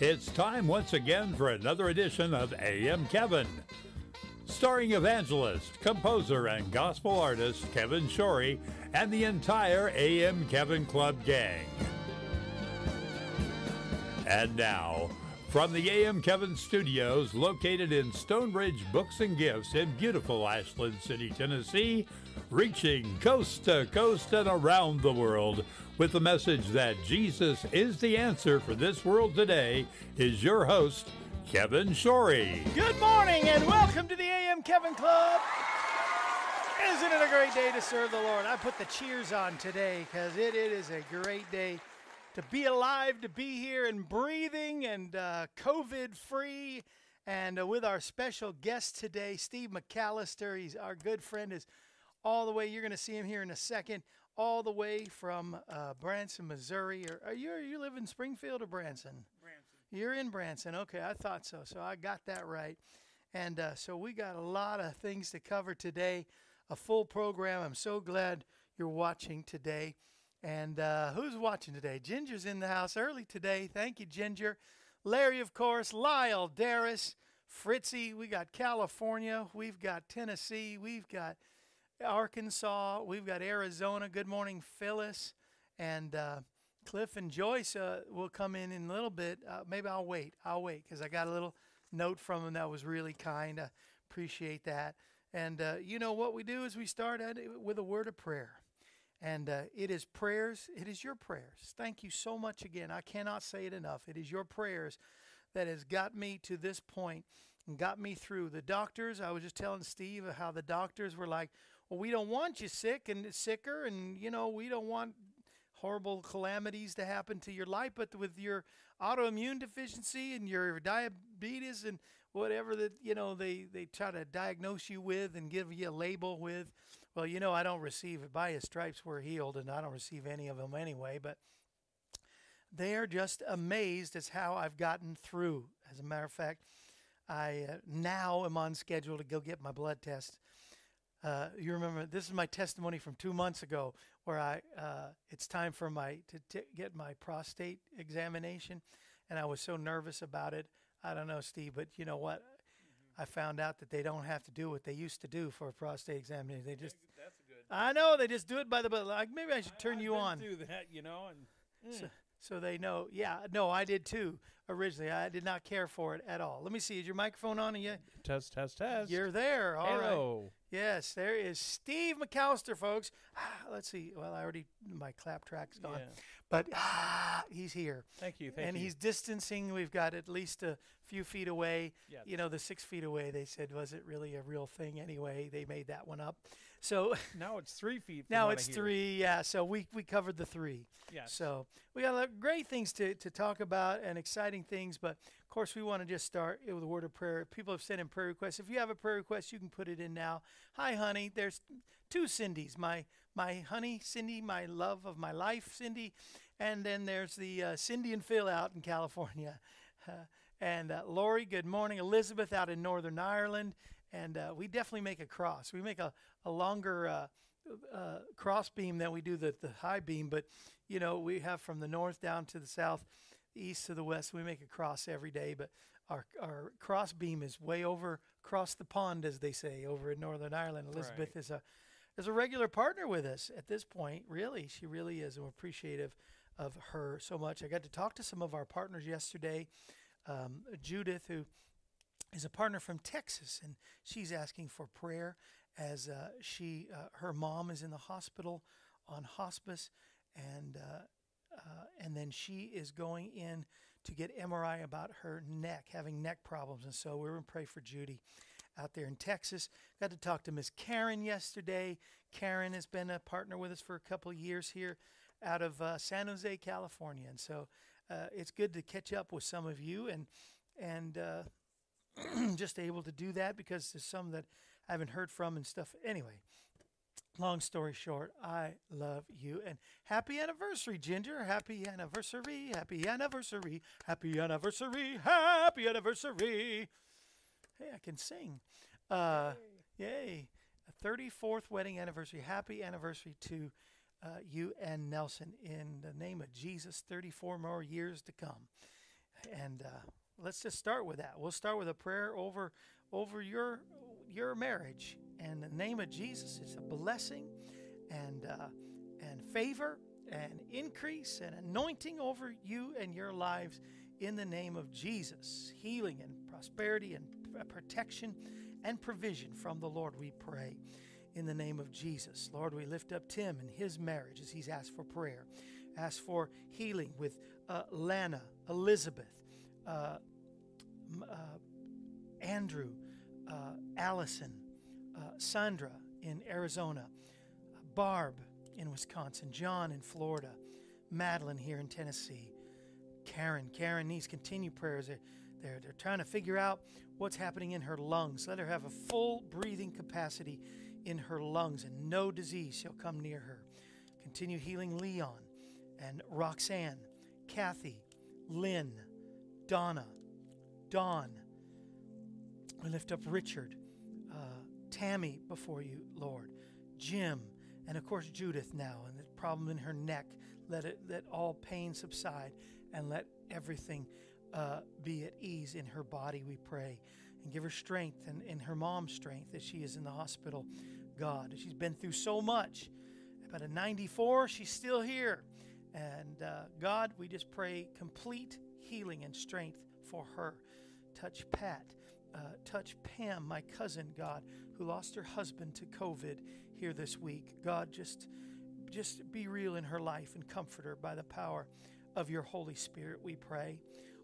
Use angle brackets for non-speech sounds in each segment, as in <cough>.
it's time once again for another edition of AM Kevin. Starring evangelist, composer, and gospel artist Kevin Shorey and the entire AM Kevin Club gang. And now, from the AM Kevin Studios, located in Stonebridge Books and Gifts in beautiful Ashland City, Tennessee, reaching coast to coast and around the world with the message that Jesus is the answer for this world today, is your host, Kevin Shorey. Good morning and welcome to the AM Kevin Club. Isn't it a great day to serve the Lord? I put the cheers on today because it, it is a great day to be alive, to be here and breathing and uh, COVID free. And uh, with our special guest today, Steve McAllister. He's our good friend, is all the way. You're going to see him here in a second. All the way from uh, Branson, Missouri. Or are you are you live in Springfield or Branson? Branson. You're in Branson. Okay, I thought so. So I got that right. And uh, so we got a lot of things to cover today. A full program. I'm so glad you're watching today. And uh, who's watching today? Ginger's in the house early today. Thank you, Ginger. Larry, of course. Lyle, Darris, Fritzy. We got California. We've got Tennessee. We've got Arkansas. We've got Arizona. Good morning, Phyllis. And uh, Cliff and Joyce uh, will come in in a little bit. Uh, maybe I'll wait. I'll wait because I got a little note from them that was really kind. I appreciate that. And uh, you know what we do is we start at it with a word of prayer. And uh, it is prayers, it is your prayers. Thank you so much again. I cannot say it enough. It is your prayers that has got me to this point and got me through. The doctors, I was just telling Steve how the doctors were like, well, we don't want you sick and sicker, and, you know, we don't want horrible calamities to happen to your life, but with your autoimmune deficiency and your diabetes and whatever that, you know, they, they try to diagnose you with and give you a label with, well, you know, I don't receive. By his stripes we're healed, and I don't receive any of them anyway. But they are just amazed as how I've gotten through. As a matter of fact, I uh, now am on schedule to go get my blood test. Uh, you remember this is my testimony from two months ago, where I uh, it's time for my to t- get my prostate examination, and I was so nervous about it. I don't know, Steve, but you know what? I found out that they don't have to do what they used to do for a prostate examination. They just That's good. I know they just do it by the but like maybe I should turn I, you I've on been through that, you know, and so, hmm. so they know. Yeah, no, I did too. Originally, I did not care for it at all. Let me see. Is your microphone on? Yeah, test, test, test. you're there. All right. Yes, there is Steve McAllister, folks. Let's see. Well, I already my clap track's gone, Yeah. but ah, he's here. Thank you. Thank and you. he's distancing. We've got at least a few feet away. Yeah. You know, the six feet away. They said, was it really a real thing anyway? They made that one up. So <laughs> now it's three feet. now it's three. Yeah. So we we covered the three. Yeah. So we got a lot of great things to, to talk about and exciting things, but of course we want to just start with a word of prayer. People have sent in prayer requests. If you have a prayer request, you can put it in now. Hi, honey. There's two Cindy's. My my honey Cindy, my love of my life, Cindy, and then there's the uh, Cindy and Phil out in <laughs> California. Uh, <laughs> And uh, Lori, good morning. Elizabeth out in Northern Ireland. And uh, we definitely make a cross. We make a, a longer uh, uh, cross beam than we do the, the high beam. But, you know, we have from the north down to the south, the east to the west. We make a cross every day. But our, our cross beam is way over across the pond, as they say, over in Northern Ireland. Elizabeth Right. is a is a regular partner with us at this point. Really, she really is. I'm appreciative of her so much. I got to talk to some of our partners yesterday. Um, Judith, who is a partner from Texas, and she's asking for prayer as uh, she uh, her mom is in the hospital on hospice, and uh, uh, and then she is going in to get MRI about her neck, having neck problems, and so we're to pray for Judy out there in Texas. Got to talk to Miss Karen yesterday. Karen has been a partner with us for a couple years here out of uh, San Jose, California, and so uh, it's good to catch up with some of you and and uh, <clears throat> just able to do that because there's some that I haven't heard from and stuff. Anyway, long story short, I love you and happy anniversary, Ginger. Happy anniversary, happy anniversary, happy anniversary, happy anniversary. Hey, I can sing. Uh, yay. A 34th wedding anniversary. Happy anniversary to uh, you and Nelson in the name of Jesus. 34 more years to come. And uh, let's just start with that. We'll start with a prayer over over your your marriage. And the name of Jesus is a blessing and uh, and favor and increase and anointing over you and your lives in the name of Jesus. Healing and prosperity and protection and provision from the Lord, we pray. In the name of Jesus. Lord, we lift up Tim and his marriage as he's asked for prayer. Ask for healing with uh, Lana, Elizabeth, uh, uh, Andrew, uh, Allison, uh, Sandra in Arizona, Barb in Wisconsin, John in Florida, Madeline here in Tennessee, Karen. Karen needs continued prayers. They're, they're, they're trying to figure out what's happening in her lungs. Let her have a full breathing capacity in her lungs, and no disease shall come near her. Continue healing Leon and Roxanne, Kathy, Lynn, Donna, Dawn. We lift up Richard, uh, Tammy before you, Lord, Jim, and of course Judith now, and the problem in her neck. Let it let all pain subside, and let everything uh, be at ease in her body. We pray, and give her strength, and, and her mom's strength as she is in the hospital. God, she's been through so much. But at 94, she's still here. And uh, God, we just pray complete healing and strength for her. Touch Pat. Uh, touch Pam, my cousin, God, who lost her husband to COVID here this week. God, just, just be real in her life and comfort her by the power of your Holy Spirit, we pray.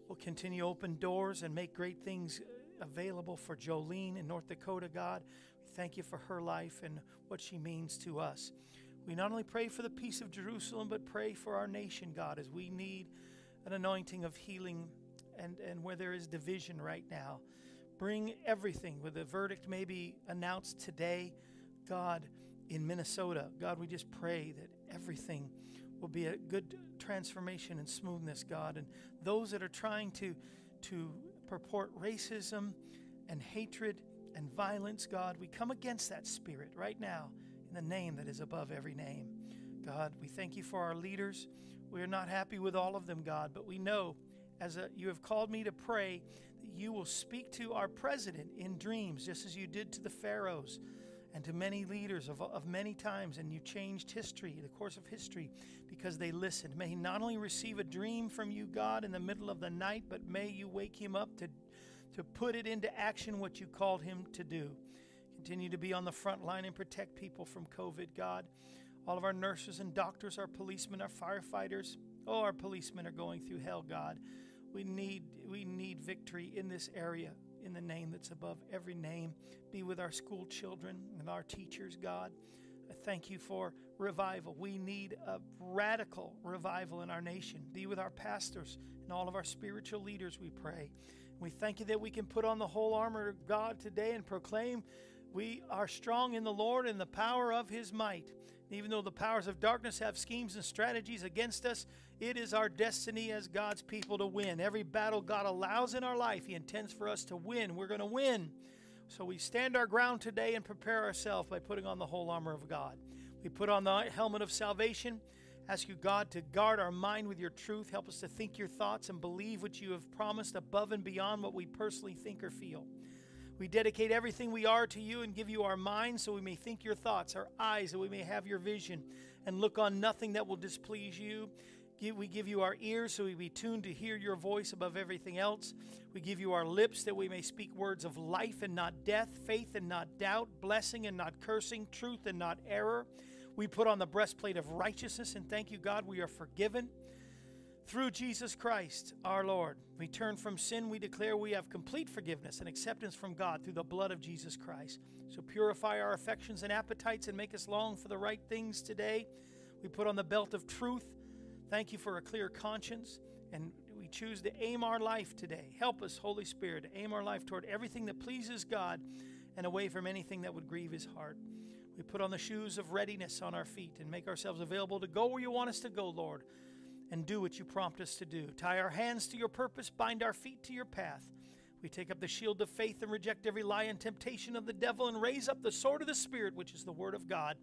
We'll continue open doors and make great things available for Jolene in North Dakota, God. We thank you for her life and what she means to us. We not only pray for the peace of Jerusalem, but pray for our nation, God, as we need an anointing of healing and, and where there is division right now. Bring everything where the verdict may be announced today, God, in Minnesota. God, we just pray that everything will be a good transformation and smoothness, God. And those that are trying to, to purport racism and hatred and violence, God, we come against that spirit right now in the name that is above every name. God, we thank you for our leaders. We are not happy with all of them, God, but we know as a, you have called me to pray that you will speak to our president in dreams, just as you did to the pharaohs and to many leaders of, of many times, and you changed history, the course of history, because they listened. May he not only receive a dream from you, God, in the middle of the night, but may you wake him up to, to put it into action what you called him to do. Continue to be on the front line and protect people from COVID, God. All of our nurses and doctors, our policemen, our firefighters, oh, our policemen are going through hell, God. We need, we need victory in this area in the name that's above every name. Be with our school children and our teachers, God. I thank you for revival. We need a radical revival in our nation. Be with our pastors and all of our spiritual leaders, we pray. We thank you that we can put on the whole armor of God today and proclaim we are strong in the Lord and the power of his might. Even though the powers of darkness have schemes and strategies against us, It is our destiny as God's people to win. Every battle God allows in our life, He intends for us to win. We're going to win. So we stand our ground today and prepare ourselves by putting on the whole armor of God. We put on the helmet of salvation. Ask you, God, to guard our mind with your truth. Help us to think your thoughts and believe what you have promised above and beyond what we personally think or feel. We dedicate everything we are to you and give you our minds so we may think your thoughts, our eyes that we may have your vision, and look on nothing that will displease you. We give you our ears so we be tuned to hear your voice above everything else. We give you our lips that we may speak words of life and not death, faith and not doubt, blessing and not cursing, truth and not error. We put on the breastplate of righteousness and thank you, God, we are forgiven. Through Jesus Christ, our Lord, we turn from sin. We declare we have complete forgiveness and acceptance from God through the blood of Jesus Christ. So purify our affections and appetites and make us long for the right things today. We put on the belt of truth. Thank you for a clear conscience. And we choose to aim our life today. Help us, Holy Spirit, to aim our life toward everything that pleases God and away from anything that would grieve his heart. We put on the shoes of readiness on our feet and make ourselves available to go where you want us to go, Lord and do what you prompt us to do. Tie our hands to your purpose, bind our feet to your path. We take up the shield of faith and reject every lie and temptation of the devil and raise up the sword of the Spirit, which is the Word of God.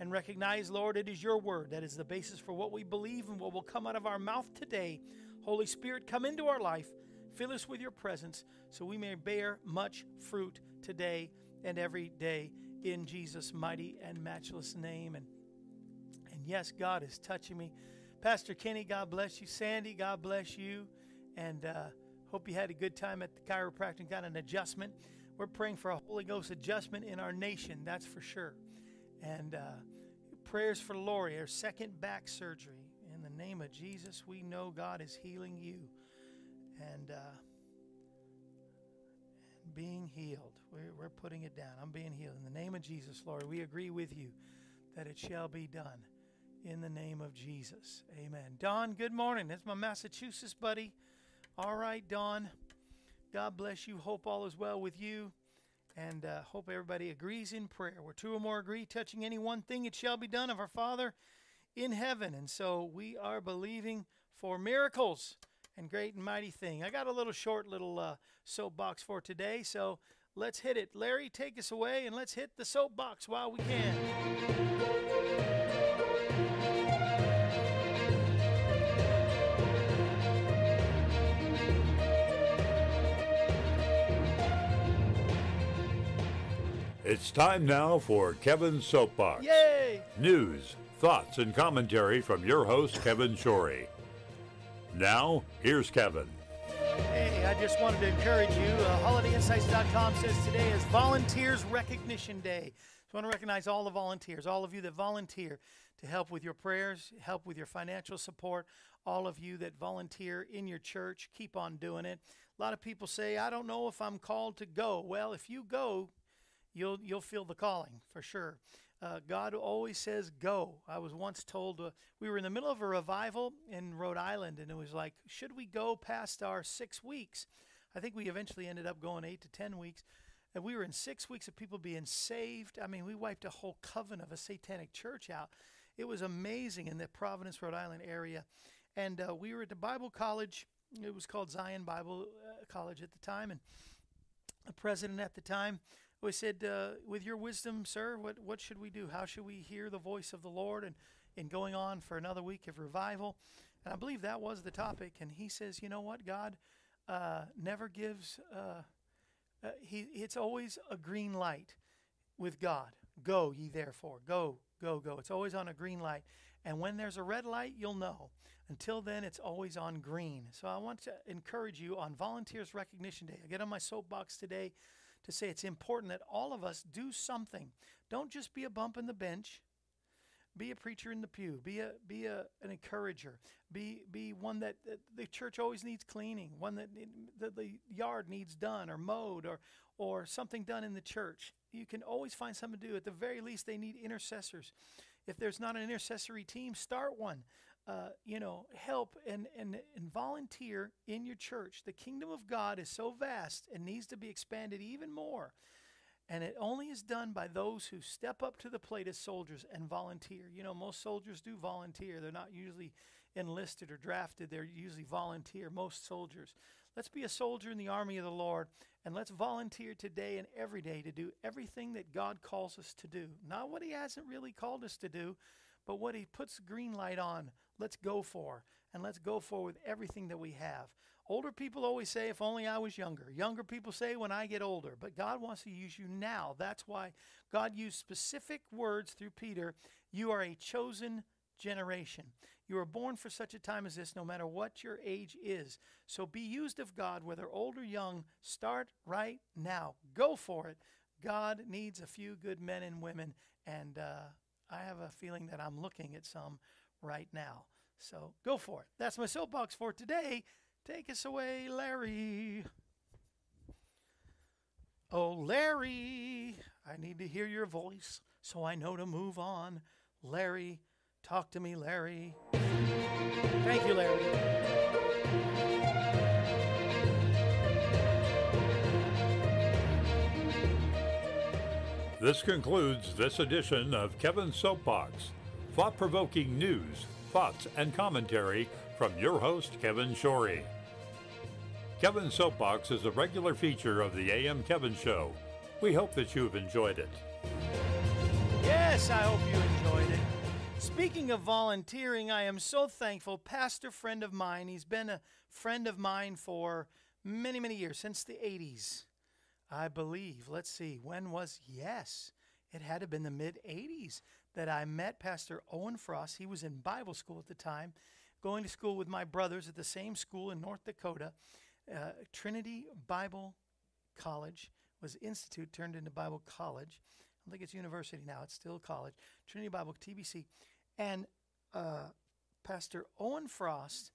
And recognize, Lord, it is your Word that is the basis for what we believe and what will come out of our mouth today. Holy Spirit, come into our life, fill us with your presence, so we may bear much fruit today and every day in Jesus' mighty and matchless name. And, and yes, God is touching me. Pastor Kenny, God bless you. Sandy, God bless you. And uh, hope you had a good time at the chiropractic, and got an adjustment. We're praying for a Holy Ghost adjustment in our nation, that's for sure. And uh, prayers for Lori, her second back surgery. In the name of Jesus, we know God is healing you and, uh, and being healed. We're, we're putting it down. I'm being healed. In the name of Jesus, Lord, we agree with you that it shall be done in the name of Jesus. Amen. Don, good morning. That's my Massachusetts buddy. All right, Don. God bless you. Hope all is well with you. And uh, hope everybody agrees in prayer. Where two or more agree, touching any one thing, it shall be done of our Father in heaven. And so we are believing for miracles and great and mighty thing. I got a little short little uh, soapbox for today. So let's hit it. Larry, take us away and let's hit the soapbox while we can. It's time now for Kevin's Soapbox. Yay! News, thoughts, and commentary from your host, Kevin Shorey. Now, here's Kevin. Hey, I just wanted to encourage you. Uh, HolidayInsights.com says today is Volunteers Recognition Day. So I want to recognize all the volunteers, all of you that volunteer to help with your prayers, help with your financial support, all of you that volunteer in your church. Keep on doing it. A lot of people say, I don't know if I'm called to go. Well, if you go, you'll you'll feel the calling for sure. Uh, God always says go. I was once told uh, we were in the middle of a revival in Rhode Island, and it was like, should we go past our six weeks? I think we eventually ended up going eight to ten weeks, and we were in six weeks of people being saved. I mean, we wiped a whole coven of a satanic church out. It was amazing in the Providence, Rhode Island area, and uh, we were at the Bible College. It was called Zion Bible uh, College at the time, and the president at the time we said, uh, with your wisdom, sir, what, what should we do? How should we hear the voice of the Lord? And, and going on for another week of revival. And I believe that was the topic. And he says, you know what? God uh, never gives, uh, uh he, it's always a green light with God. Go ye therefore. Go, go, go. It's always on a green light. And when there's a red light, you'll know. Until then, it's always on green. So I want to encourage you on Volunteers Recognition Day. I get on my soapbox today to say it's important that all of us do something. Don't just be a bump in the bench. Be a preacher in the pew. Be a be a an encourager. Be be one that, that the church always needs cleaning. One that the, the yard needs done or mowed or or something done in the church. You can always find something to do. At the very least, they need intercessors. If there's not an intercessory team, start one uh, you know, help and, and, and volunteer in your church. The kingdom of God is so vast and needs to be expanded even more. And it only is done by those who step up to the plate as soldiers and volunteer. You know, most soldiers do volunteer. They're not usually enlisted or drafted, they're usually volunteer, most soldiers. Let's be a soldier in the army of the Lord and let's volunteer today and every day to do everything that God calls us to do. Not what He hasn't really called us to do, but what He puts green light on. Let's go for and let's go for with everything that we have. Older people always say, if only I was younger. Younger people say, when I get older. But God wants to use you now. That's why God used specific words through Peter. You are a chosen generation. You are born for such a time as this, no matter what your age is. So be used of God, whether old or young. Start right now. Go for it. God needs a few good men and women, and uh, I have a feeling that I'm looking at some right now. So go for it. That's my soapbox for today. Take us away, Larry. Oh, Larry, I need to hear your voice so I know to move on. Larry, talk to me, Larry. Thank you, Larry. This concludes this edition of Kevin's Soapbox. Thought provoking news, thoughts, and commentary from your host, Kevin Shorey. Kevin's Soapbox is a regular feature of the AM Kevin Show. We hope that you've enjoyed it. Yes, I hope you enjoyed it. Speaking of volunteering, I am so thankful. Pastor friend of mine, he's been a friend of mine for many, many years, since the 80s, I believe. Let's see, when was, yes, it had to have been the mid 80s that I met Pastor Owen Frost. He was in Bible school at the time, going to school with my brothers at the same school in North Dakota. Uh, Trinity Bible College was institute turned into Bible College. I don't think it's university now; it's still college. Trinity Bible TBC, and uh, Pastor Owen Frost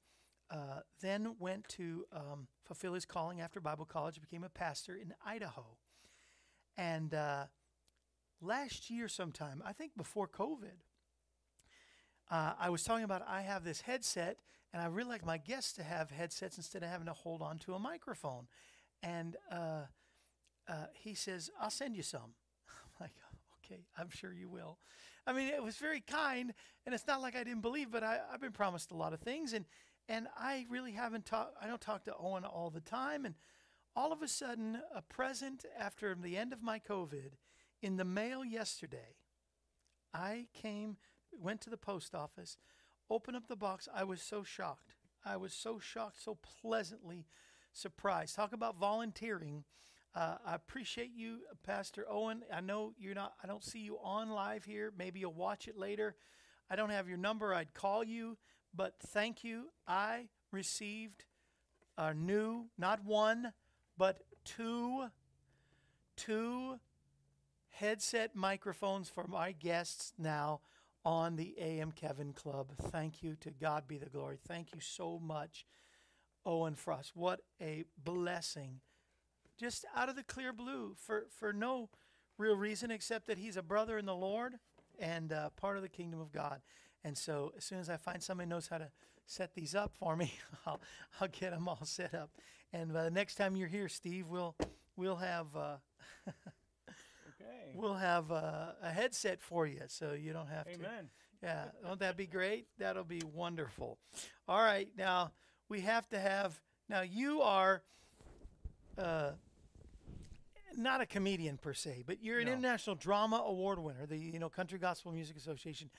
uh, then went to um, fulfill his calling after Bible college, became a pastor in Idaho, and uh, last year sometime, I think before COVID, uh, I was talking about I have this headset, and I really like my guests to have headsets instead of having to hold on to a microphone. And uh, uh, he says, I'll send you some. <laughs> I'm like, okay, I'm sure you will. I mean, it was very kind, and it's not like I didn't believe, but I, I've been promised a lot of things, and and I really haven't talked. I don't talk to Owen all the time, and all of a sudden, a present after the end of my COVID in the mail yesterday. I came, went to the post office, opened up the box. I was so shocked. I was so shocked, so pleasantly surprised. Talk about volunteering. Uh, I appreciate you, Pastor Owen. I know you're not. I don't see you on live here. Maybe you'll watch it later. I don't have your number. I'd call you, but thank you. I received a new, not one, but two, two headset microphones for my guests now on the AM Kevin Club. Thank you. To God be the glory. Thank you so much, Owen Frost. What a blessing. Just out of the clear blue for, for no real reason except that he's a brother in the Lord and uh, part of the kingdom of God. And so as soon as I find somebody knows how to set these up for me, <laughs> I'll, I'll get them all set up. And by the next time you're here, Steve, we'll, we'll have. Uh. <laughs> We'll have uh, a headset for you, so you don't have to. Amen. Yeah, won't that be great? That'll be wonderful. All right, now we have to have. Now you are uh, not a comedian per se, but you're an No. international drama award winner. The you know Country Gospel Music Association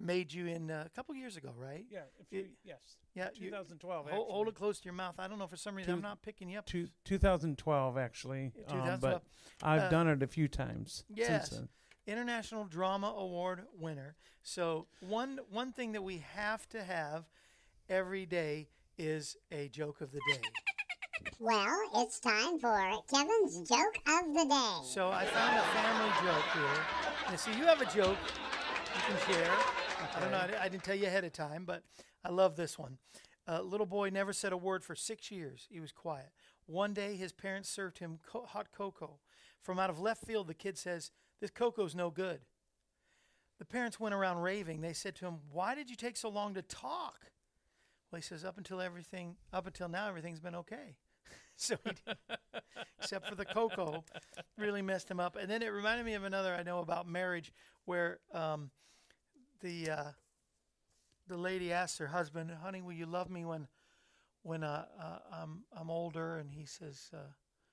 made you in uh, a couple years ago, right? Yeah. If you, You- yes. Yeah, you- 2012. Hold, hold it close to your mouth. I don't know for some reason I'm not picking you up. Two, 2012, actually. Yeah, um, but I've Uh, done it a few times yes. since then. International Drama Award winner. So one one thing that we have to have every day is a joke of the day. Well, it's time for Kevin's joke of the day. So I found a family joke here. And so you have a joke you can share. I don't know. I I didn't tell you ahead of time, but I love this one. A little boy never said a word for six years. He was quiet. One day, his parents served him co- hot cocoa. From out of left field, the kid says, "This cocoa's no good." The parents went around raving. They said to him, "Why did you take so long to talk?" Well, he says, "Up until everything, up until now, everything's been okay." <laughs> so he, did, except for the cocoa, really messed him up. And then it reminded me of another I know about marriage, where um, the uh, the lady asks her husband, "Honey, will you love me when, when uh, uh, I'm I'm older?" And he says, uh,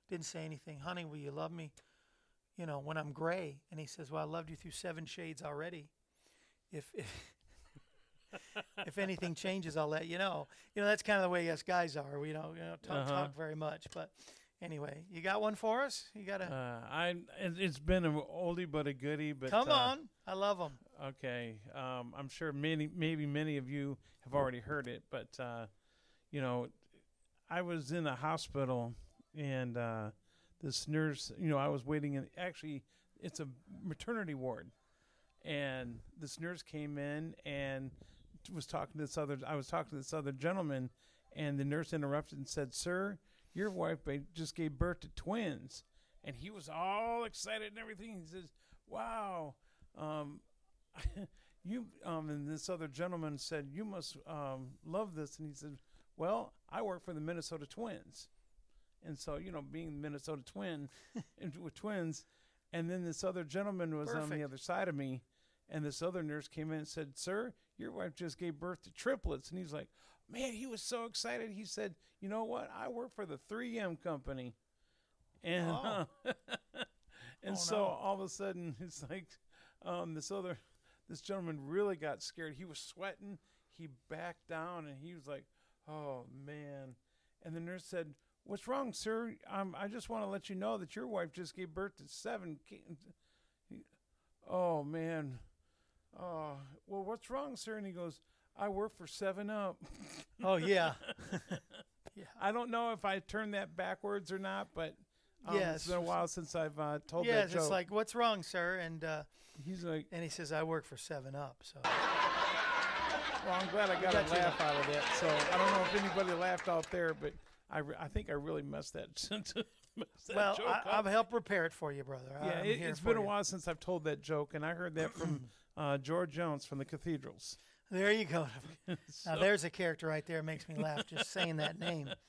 didn't say anything. "Honey, will you love me, you know, when I'm gray?" And he says, "Well, I loved you through seven shades already. If if <laughs> if anything changes, I'll let you know." You know, that's kind of the way us guys are. We don't, you know, don't Uh-huh. talk very much. But anyway, you got one for us? You got a Uh, I it- it's been an oldie but a goodie. But come uh, on. I love them. Okay, um, I'm sure many, maybe many of you have already heard it, but uh, you know, I was in a hospital and uh, this nurse, you know, I was waiting in. Actually, it's a maternity ward, and this nurse came in and was talking to this other. I was talking to this other gentleman, and the nurse interrupted and said, "Sir, your wife just gave birth to twins," and he was all excited and everything. He says, "Wow." Um, <laughs> you um and this other gentleman said you must um love this. And he said well i work for the minnesota twins. And so you know being the minnesota twin <laughs> and with twins and then this other gentleman was on the other side of me and this other nurse came in and said sir your wife just gave birth to triplets. And he's like man he was so excited. He said you know what? I work for the 3m company. And Oh. uh, <laughs> and Oh, so no. all of a sudden it's like um, this other this gentleman really got scared. He was sweating. He backed down and he was like, "Oh man!" And the nurse said, "What's wrong, sir? Um, I just want to let you know that your wife just gave birth to seven ki-" He- Oh man! Oh well, what's wrong, sir? And he goes, "I work for Seven Up." Oh yeah. yeah. <laughs> I don't know if I turned that backwards or not, but um, Yes. it's been a while since I've uh, told that Yes, joke. it's like, what's wrong, sir? And uh, He's like, and he says, I work for Seven Up. So Well, I'm glad I got, got a you. laugh out of that. So I don't know if anybody laughed out there, but I, re- I think I really messed that. <laughs> messed that well, joke I, up. I'll help repair it for you, brother. yeah, I'm it, has been a while since I've told that joke, and I heard that from <clears throat> uh, George Younce from the Cathedrals. There you go. <laughs> Now there's a character right there. Makes me laugh just saying that name. <laughs>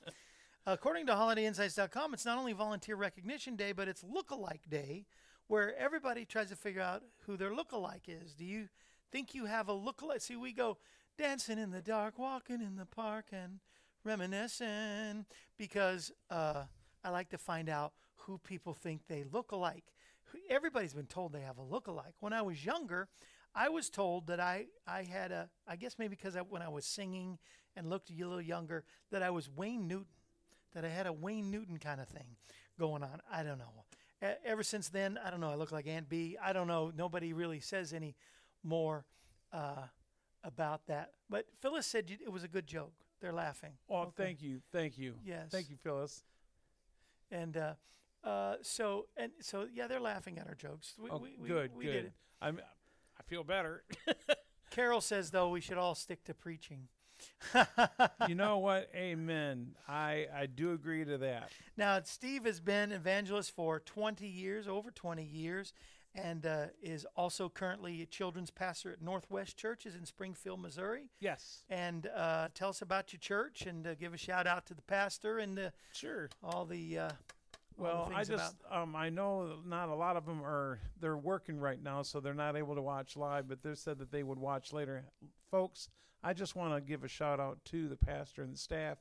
According to HolidayInsights.com, it's not only Volunteer Recognition Day, but it's Lookalike Day, where everybody tries to figure out who their lookalike is. Do you think you have a lookalike? See, we go dancing in the dark, walking in the park, and reminiscing because uh, I like to find out who people think they look alike. Everybody's been told they have a lookalike. When I was younger, I was told that I, I had a, I guess maybe because I, when I was singing and looked a little younger, that I was Wayne Newton, that I had a Wayne Newton kind of thing going on. I don't know. E- ever since then, I don't know. I look like Aunt B. I don't know. Nobody really says any more uh, about that. But Phyllis said you- it was a good joke. They're laughing. Oh, Okay. thank you, thank you, Yes. thank you, Phyllis. And uh, uh, so and so, yeah, they're laughing at our jokes. We, Oh, we, we, good, we good. did it. I'm, I feel better. <laughs> Carol says though we should all stick to preaching. You know what? Amen. I I do agree to that. Now, Steve has been evangelist for 20 years, over 20 years, and uh, is also currently a children's pastor at Northwest Churches in Springfield, Missouri. Yes, And uh, tell us about your church and uh, give a shout out to the pastor and uh, sure. all the. Uh, all the Well, I just um, I know not a lot of them are they're working right now, so they're not able to watch live. But they said that they would watch later, folks. I just want to give a shout out to the pastor and the staff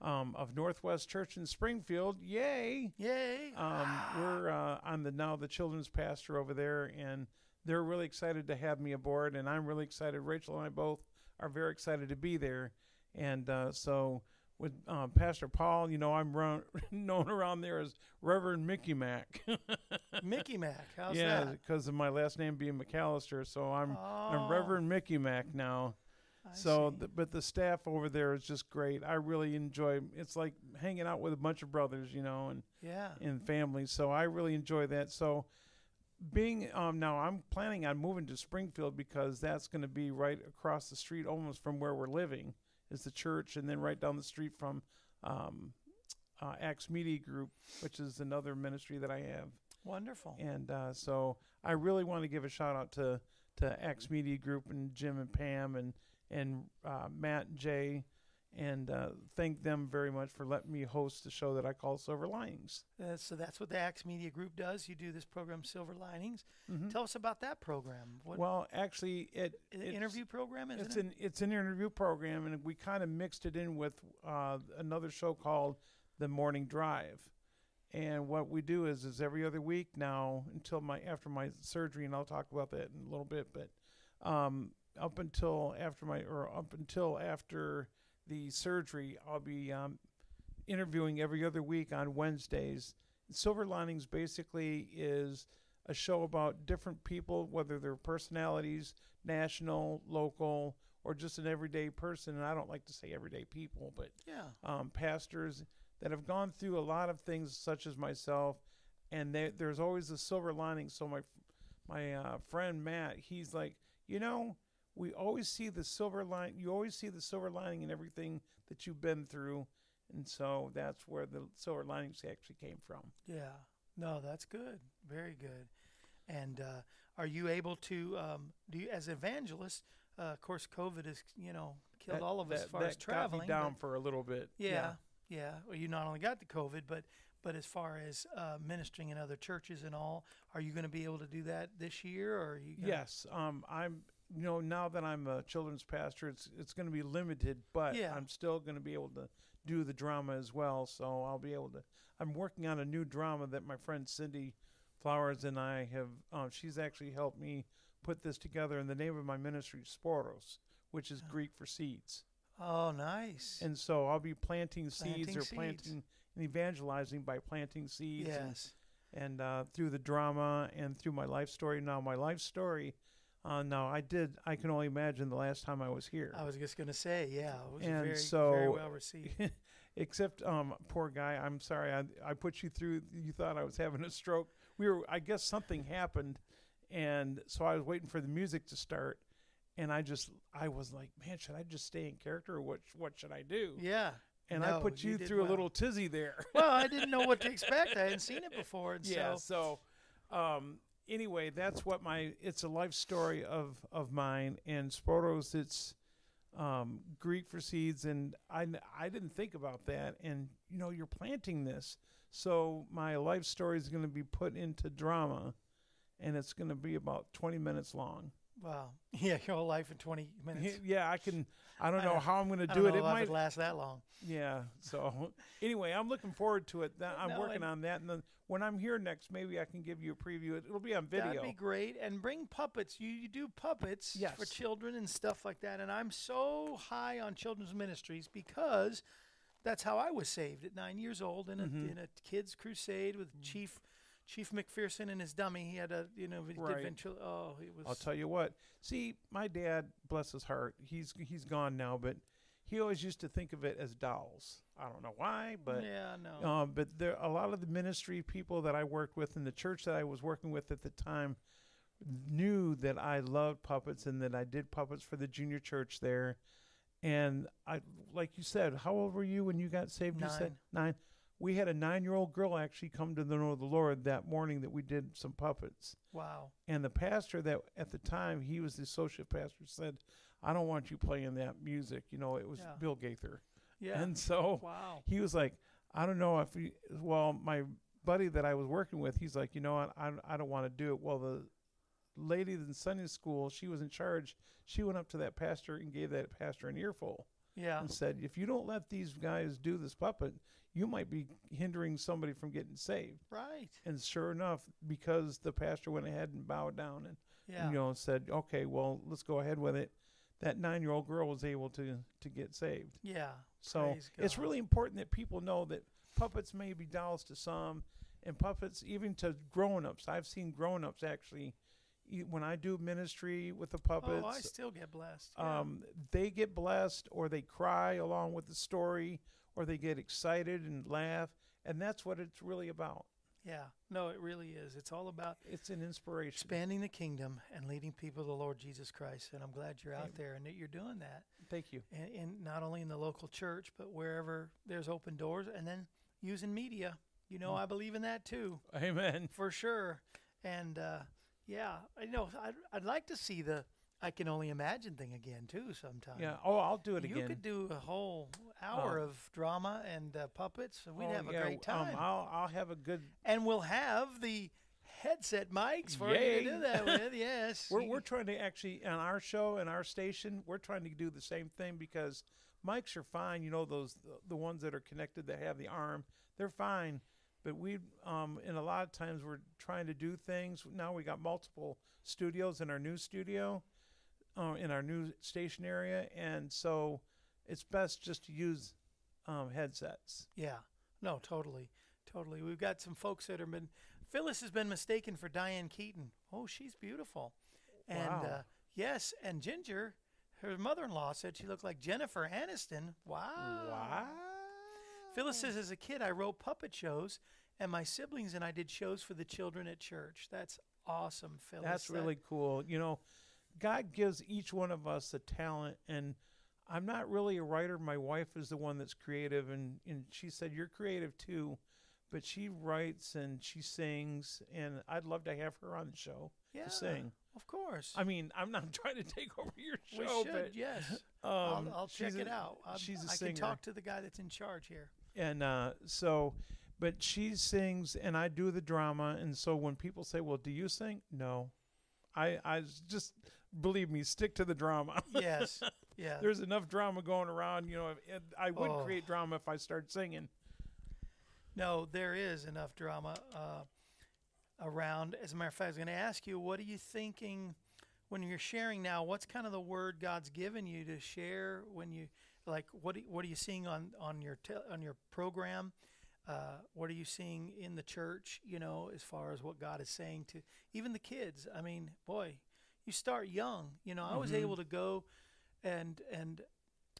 um, of Northwest Church in Springfield. Yay! Yay! Um, we're uh, I'm the now the children's pastor over there, and they're really excited to have me aboard, and I'm really excited. Rachel and I both are very excited to be there, and uh, so with uh, Pastor Paul, you know, I'm run, <laughs> known around there as Reverend Mickey Mac. <laughs> Mickey Mac, how's yeah, that? because of my last name being McAllister, so I'm Oh, I'm Reverend Mickey Mac now. I So, th- but the staff over there is just great. I really enjoy. It's like hanging out with a bunch of brothers, you know, and yeah. and families. So I really enjoy that. So being um now I'm planning on moving to Springfield because that's going to be right across the street almost from where we're living is the church and then right down the street from um uh, Acts Media Group, which is another ministry that I have. Wonderful. And uh, so I really want to give a shout out to to X Media Group and Jim and Pam and and uh, Matt and Jay and uh, thank them very much for letting me host the show that I call Silver Linings. Uh, so that's what the Axe Media Group does. You do this program, Silver Linings. Mhm. Tell us about that program. What Well, actually, it an interview program is It's it? an it's an interview program, and we kind of mixed it in with uh, another show called The Morning Drive. And what we do is is every other week now until my after my surgery, and I'll talk about that in a little bit. But um, up until after my or up until after the surgery, I'll be um, interviewing every other week on Wednesdays. Silver Linings basically is a show about different people, whether they're personalities, national, local, or just an everyday person. And I don't like to say everyday people, but yeah. um, pastors that have gone through a lot of things, such as myself. And they, there's always a silver lining. So my my uh, friend Matt, he's like, you know, we always see the silver line. You always see the silver lining in everything that you've been through, and so that's where the silver linings actually came from. Yeah. No, that's good. Very good. And uh, are you able to um, do you, as evangelist? Uh, of course, COVID has you know killed That- all of us that- as far as got traveling. me down for a little bit. yeah, yeah. Well, you not only got the COVID, but but as far as uh, ministering in other churches and all, are you going to be able to do that this year? Or are you? Gonna, Yes, um, I'm. You know, now that I'm a children's pastor, it's it's going to be limited, but Yeah. I'm still going to be able to do the drama as well. So I'll be able to. I'm working on a new drama that my friend Cindy Flowers and I have. Um, she's actually helped me put this together. And the name of my ministry is Sporos, which is Oh. Greek for seeds. Oh, nice. And so I'll be planting seeds Planting or seeds. planting and evangelizing by planting seeds. and yes. and uh, through the drama and through my life story. Now, my life story. Uh, now, I did. I can only imagine the last time I was here. I was just going to say, yeah, it was And very, very so- well received. <laughs> Except, um, poor guy. I'm sorry. I, I put you through. You thought I was having a stroke. We were. I guess something happened, and so I was waiting for the music to start, and I just. I was like, man, should I just stay in character, or what? What should I do? Yeah. And I put you you, through well. a little tizzy there. well, I didn't know what to <laughs> expect. I hadn't seen it before, and yeah so so um anyway that's what my it's a life story of of mine. And sporos it's um greek for seeds. And I I didn't think about that. And you know you're planting this. So my life story is going to be put into drama. And it's going to be about 20 minutes long wow, <laughs> yeah, your whole life in 20 minutes. yeah i can i don't I know don't- how i'm going to do it it might last that long. yeah. So <laughs> anyway, I'm looking forward to it. I'm No, working on that, and then when I'm here next, maybe I can give you a preview. It- It'll be on video. That'd be great. And bring puppets. You, you do puppets for children and stuff like that. And I'm so high on children's ministries because that's how I was saved at nine years old in a, Mhm. in a kids crusade with Chief Chief McPherson and his dummy. He had a you know he Right. ventral. Oh, it was. I'll tell you what. See, my dad, bless his heart, he's he's gone now, but he always used to think of it as dolls. I don't know why, but yeah, no. um, but there a lot of the ministry people that I worked with in the church that I was working with at the time knew that I loved puppets and that I did puppets for the junior church there. And I, like you said, how old were you when you got saved? You said nine. We had a nine-year-old girl actually come to the know of the Lord that morning that we did some puppets. wow. And the pastor that at the time he was the associate pastor said, "I don't want you playing that music." You know, it was Yeah. Bill Gaither, Yeah. and so wow. he was like, "I don't know if he." Well, my buddy that I was working with, he's like, "You know what? I I don't want to do it." Well, the lady in Sunday school, she was in charge. She went up to that pastor and gave that pastor an earful Yeah. and said, "If you don't let these guys do this puppet, you might be hindering somebody from getting saved." Right. And sure enough, because the pastor went ahead and bowed down and Yeah. you know, said, "Okay, well, let's go ahead with it." That nine-year-old girl was able to to get saved. yeah. So it's really important that people know that puppets may be dolls to some, and puppets even to grown-ups. I've seen grown-ups actually. When I do ministry with the puppets, Oh, I still get blessed. Yeah. um, they get blessed, or they cry along with the story, or they get excited and laugh, and that's what it's really about. yeah. No, it really is. It's all about It's an inspiration. expanding the kingdom and leading people to the Lord Jesus Christ. And I'm glad you're out Amen. there and that you're doing that. Thank you. And, and not only in the local church, but wherever there's open doors, and then using media. You know, Mm. I believe in that too, Amen. for sure. And uh, yeah, I know I'd, I'd like to see the I can only imagine thing again too. Sometime. Yeah. Oh, I'll do it you again. You could do a whole hour Oh. of drama and uh, puppets. We'd Oh, have a yeah, great time. Um, I'll I'll have a good. and we'll have the headset mics for you to do that with. <laughs> Yes. We're we're trying to actually on our show and our station. We're trying to do the same thing because mics are fine. You know those the ones that are connected that have the arm. They're fine. But we um and a lot of times we're trying to do things. Now we got multiple studios in our new studio, uh, in our new station area, and so it's best just to use um, headsets. Yeah. No, totally. Totally. We've got some folks that have been Phyllis has been mistaken for Diane Keaton. Oh, she's beautiful. And Wow. uh, yes, and Ginger, her mother-in-law said she looked like Jennifer Aniston. Wow. Wow. Phyllis says as a kid I wrote puppet shows and my siblings and I did shows for the children at church. That's awesome, Phyllis. That's That- really cool. You know, God gives each one of us a talent, and I'm not really a writer. My wife is the one that's creative, and, and she said, You're creative too. But she writes and she sings, and I'd love to have her on the show yeah, to sing. Of course. I mean, I'm not <laughs> trying to take over your we show, should, but yes. um, I'll, I'll check she's it out. I'm- she's a I singer. can talk to the guy that's in charge here. And uh, so but she sings and i do the drama and so when people say well do you sing no I, I just believe me stick to the drama Yes. <laughs> Yeah. there's enough drama going around you know i wouldn't Oh. create drama if i started singing No, there is enough drama uh, around. As a matter of fact, I was going to ask you, what are you thinking when you're sharing now? What's kind of the word God's given you to share when you like? What what are you seeing on on your te- on your program? Uh, what are you seeing in the church? You know, as far as what God is saying to even the kids. I mean, boy, you start young. You know, I was Mhm. able to go and and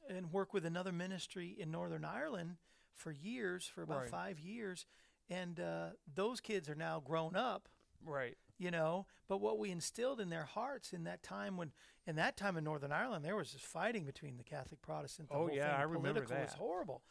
and work with another ministry in Northern Ireland for years, for about Right. five years, and uh, those kids are now grown up. right You know, but what we instilled in their hearts in that time when, in that time in Northern Ireland, there was this fighting between the Catholic Protestant. The Oh, yeah, thing, I remember political was horrible,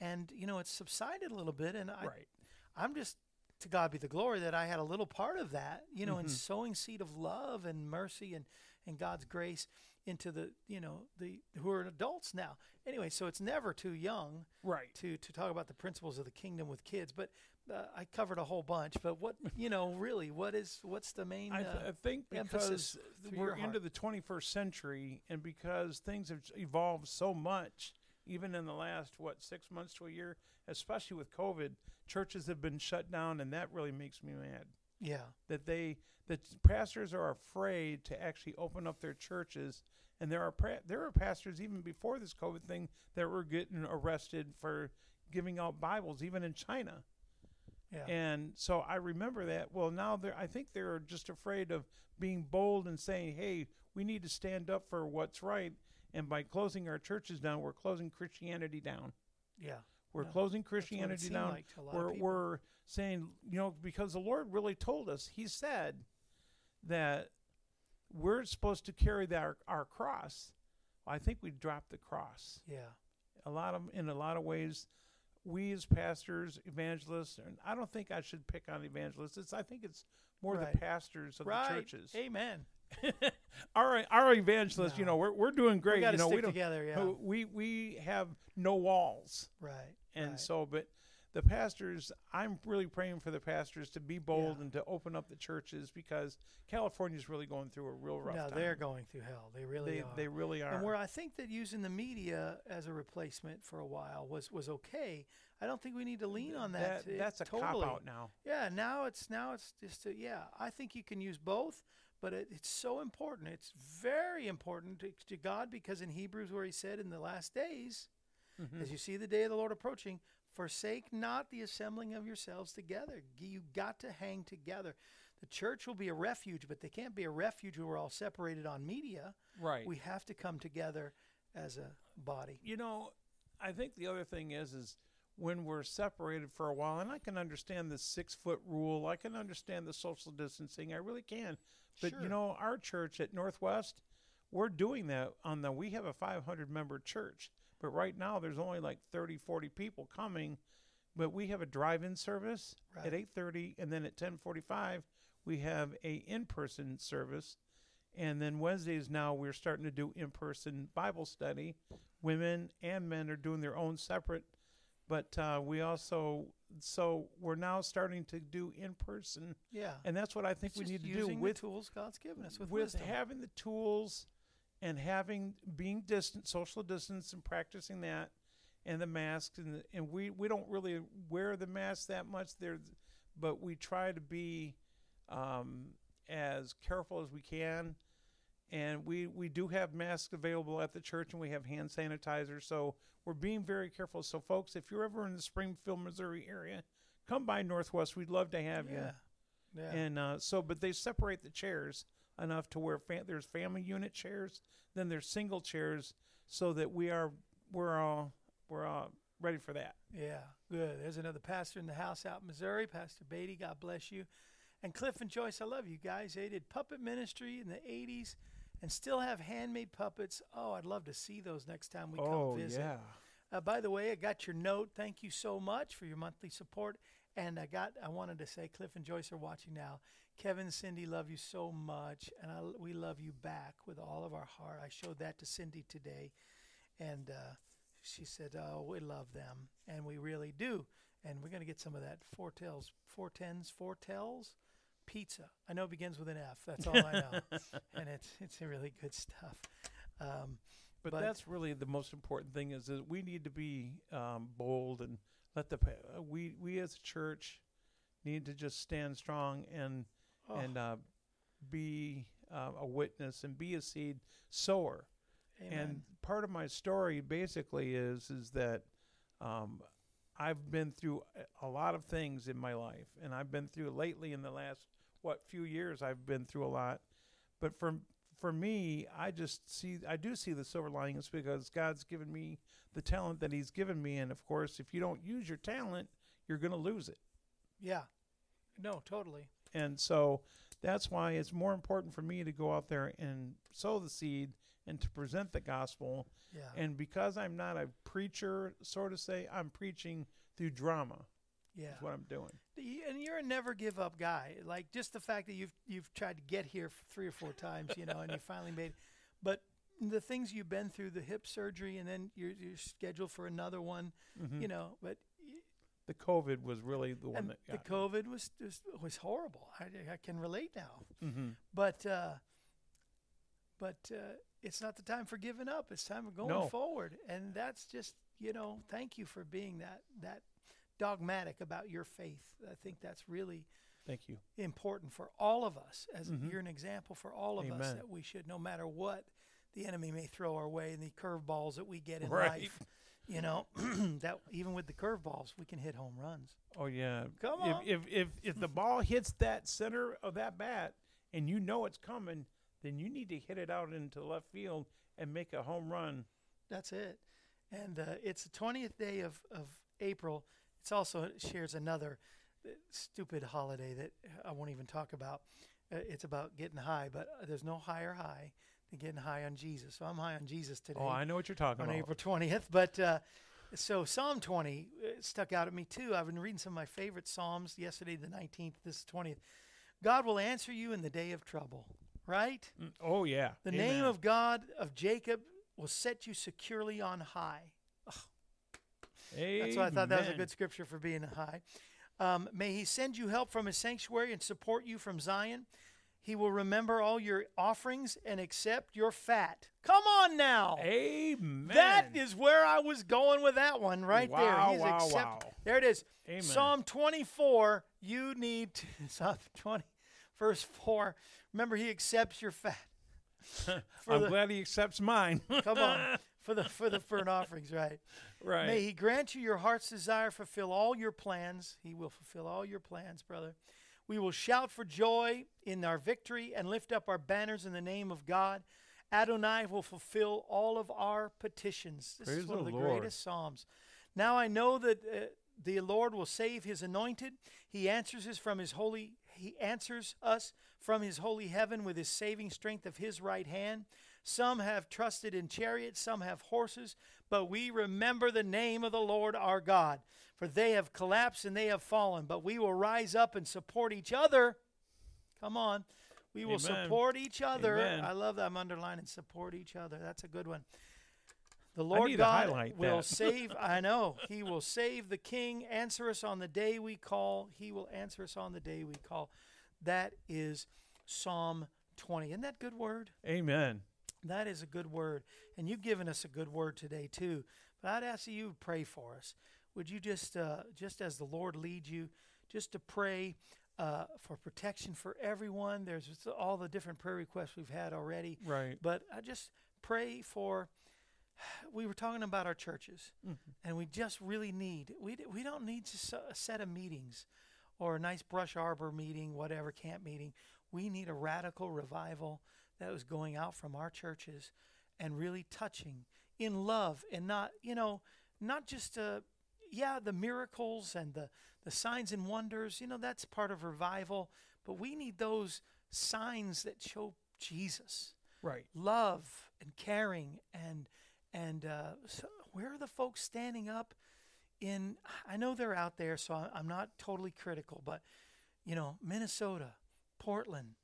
and you know it subsided a little bit. And I, right I'm just to God be the glory that I had a little part of that, you know, in Mhm. sowing seed of love and mercy and and God's grace into the you know the who are adults now. Anyway, so it's never too young right to to talk about the principles of the kingdom with kids, but uh, I covered a whole bunch. But what you know, really, what is what's the main? I, th- uh, I think because we're into the 21st century, and because things have evolved so much, even in the last what six months to a year, especially with COVID, churches have been shut down, and that really makes me mad. yeah, That they that pastors are afraid to actually open up their churches, and there are pra- there are pastors even before this COVID thing that were getting arrested for giving out Bibles, even in China. Yeah, And so I remember that. Well, now they're I think they're just afraid of being bold and saying, "Hey, we need to stand up for what's right." And by closing our churches down, we're closing Christianity down. yeah. We're Yeah, closing That's what it Christianity down. like to a lot of we're we're saying, you know, because the Lord really told us. He said that we're supposed to carry that our, our cross. I think we dropped the cross yeah, a lot of in a lot of ways we as pastors evangelists and i don't think i should pick on evangelists it's i think it's more Right. the pastors of right. the churches Amen. <laughs> our our evangelists you know we're, we're doing great we you know we don't together. Yeah, we we have no walls right. and right. so but the pastors i'm really praying for the pastors to be bold Yeah. and to open up the churches because california's really going through a real rough no, time they're going through hell. They really they, are. they really are And where I think that using the media as a replacement for a while was was okay. I don't think we need to lean on that. That- that's a totally. cop out now Yeah, now it's now it's just a, yeah. I think you can use both, but it, it's so important. It's very important to, to God because in Hebrews, where He said, "In the last days, Mhm. as you see the day of the Lord approaching, forsake not the assembling of yourselves together. You got to hang together. The church will be a refuge, but they can't be a refuge where we're all separated on media. right We have to come together as a body. you know, I think the other thing is is when we're separated for a while, and I can understand the six foot rule, I can understand the social distancing, I really can. But Sure. you know, our church at Northwest, we're doing that on the we have a 500 member church, but right now there's only like 30, 40 people coming. But we have a drive-in service Right. at 8:30, and then at 10:45 we have a in-person service, And then Wednesdays now we're starting to do in person Bible study. Women and men are doing their own separate, but uh, we also so we're now starting to do in person, Yeah. and that's what I think It's we need to do with the tools God's given us with, with having the tools and having being distant, social distance, and practicing that, and the masks, and and we we don't really wear the mask that much there, but we try to be um, as careful as we can, and we we do have masks available at the church, and we have hand sanitizer, so we're being very careful. So, folks, if you're ever in the Springfield, Missouri area, come by Northwest. We'd love to have you. yeah. Yeah. And uh, so, but they separate the chairs enough to where fa- there's family unit chairs, then there's single chairs, so that we are we're all we're all ready for that. Yeah, good. There's another pastor in the house out in Missouri, Pastor Beatty. God bless you. And Cliff and Joyce, I love you guys. They did puppet ministry in the 80s and still have handmade puppets. Oh, I'd love to see those next time we come visit. Uh, by the way, I got your note. Thank you so much for your monthly support. And I got, I wanted to say, Cliff and Joyce are watching now. Kevin, Cindy, love you so much, and I, we love you back with all of our heart. I showed that to Cindy today, and uh, she said, "Oh, we love them, and we really do." And we're gonna get some of that four tails, four tens, four tells pizza. I know it begins with an F. That's all I know, <laughs> and it's it's really good stuff. Um, But, But- that's really the most important thing is that we need to be um, bold and let the uh, we we as a church need to just stand strong and oh, and uh, be uh, a witness and be a seed sower. amen. And part of my story basically is is that um, I've been through a- lot of things in my life, and I've been through lately in the last what few years I've been through a lot. But for for me, I just see I do see the silver linings because God's given me the talent that He's given me, and of course, if you don't use your talent, you're going to lose it. yeah, no, totally. And so that's why it's more important for me to go out there and sow the seed and to present the gospel. Yeah, And because I'm not a preacher, so to say, I'm preaching through drama. yeah. Is what I'm doing. And you're a never give up guy. Like just the fact that you've you've tried to get here three or four times, you know, and you finally made. But the things you've been through, the hip surgery, and then you're you're scheduled for another one, Mhm. you know. But the COVID was really the one and that the COVID was was, was horrible. I, I can relate now. hmm But uh, but uh, it's not the time for giving up. It's time for going No. forward, and that's just you know. Thank you for being that that dogmatic about your faith. I think that's really Thank you. important for all of us. As Mhm. you're an example for all of us that we should, no matter what the enemy may throw our way and the curveballs that we get in <laughs> Right. life, you know, <clears throat> that even with the curveballs, we can hit home runs. Oh yeah. Come if, on. If if if the <laughs> ball hits that center of that bat and you know it's coming, then you need to hit it out into left field and make a home run. That's it. And uh, it's the 20th day of, of April. It's also shares another uh, stupid holiday that I won't even talk about. Uh, it's about getting high, but uh, there's no higher high getting high on Jesus. So I'm high on Jesus today. Oh, I know what you're talking on about. On April 20th. But uh, so Psalm 20 uh, stuck out at me too. I've been reading some of my favorite Psalms yesterday, the 19th, this 20th. God will answer you in the day of trouble, right? Mm, Oh yeah. The Amen. name of God of Jacob will set you securely on high. That's why I thought that was a good scripture for being high. Um, may he send you help from his sanctuary and support you from Zion. He will remember all your offerings and accept your fat. Come on now. Amen. That is where I was going with that one right there. Wow, He's wow, accept- wow. There it is. Amen. Psalm 24. You need to, <laughs> Psalm 20, verse 4. Remember, he accepts your fat. <laughs> I'm the- glad he accepts mine. <laughs> Come on. For the for the burnt offerings, right? right. May he grant you your heart's desire, fulfill all your plans. He will fulfill all your plans, brother. We will shout for joy in our victory and lift up our banners in the name of God. Adonai will fulfill all of our petitions. This is Praise one of the the Lord. greatest Psalms. Now I know that uh, the Lord will save his anointed. He answers us from his holy he answers us from his holy heaven with his saving strength of his right hand. Some have trusted in chariots, some have horses, but we remember the name of the Lord our God. For they have collapsed and they have fallen, but we will rise up and support each other. Come on. We will Amen. support each other. Amen. I love that. I'm underlining support each other. That's a good one. The Lord God will <laughs> save. I know He will save the King. Answer us on the day we call. He will answer us on the day we call. That is Psalm 20. Isn't that good word? Amen. That is a good word. And you've given us a good word today, too. But I'd ask that you pray for us. Would you just, uh, just as the Lord leads you, just to pray uh, for protection for everyone? There's all the different prayer requests we've had already. Right. But I just pray for. <sighs> We were talking about our churches, and we just really need. We we don't need just a set of meetings, or a nice brush arbor meeting, whatever camp meeting. We need a radical revival that was going out from our churches, and really touching in love, and not you know, not just uh, yeah the miracles and the the signs and wonders. You know that's part of revival, but we need those signs that show Jesus Right. love and caring and and uh, so where are the folks standing up in i know they're out there so i'm not totally critical but you know minnesota portland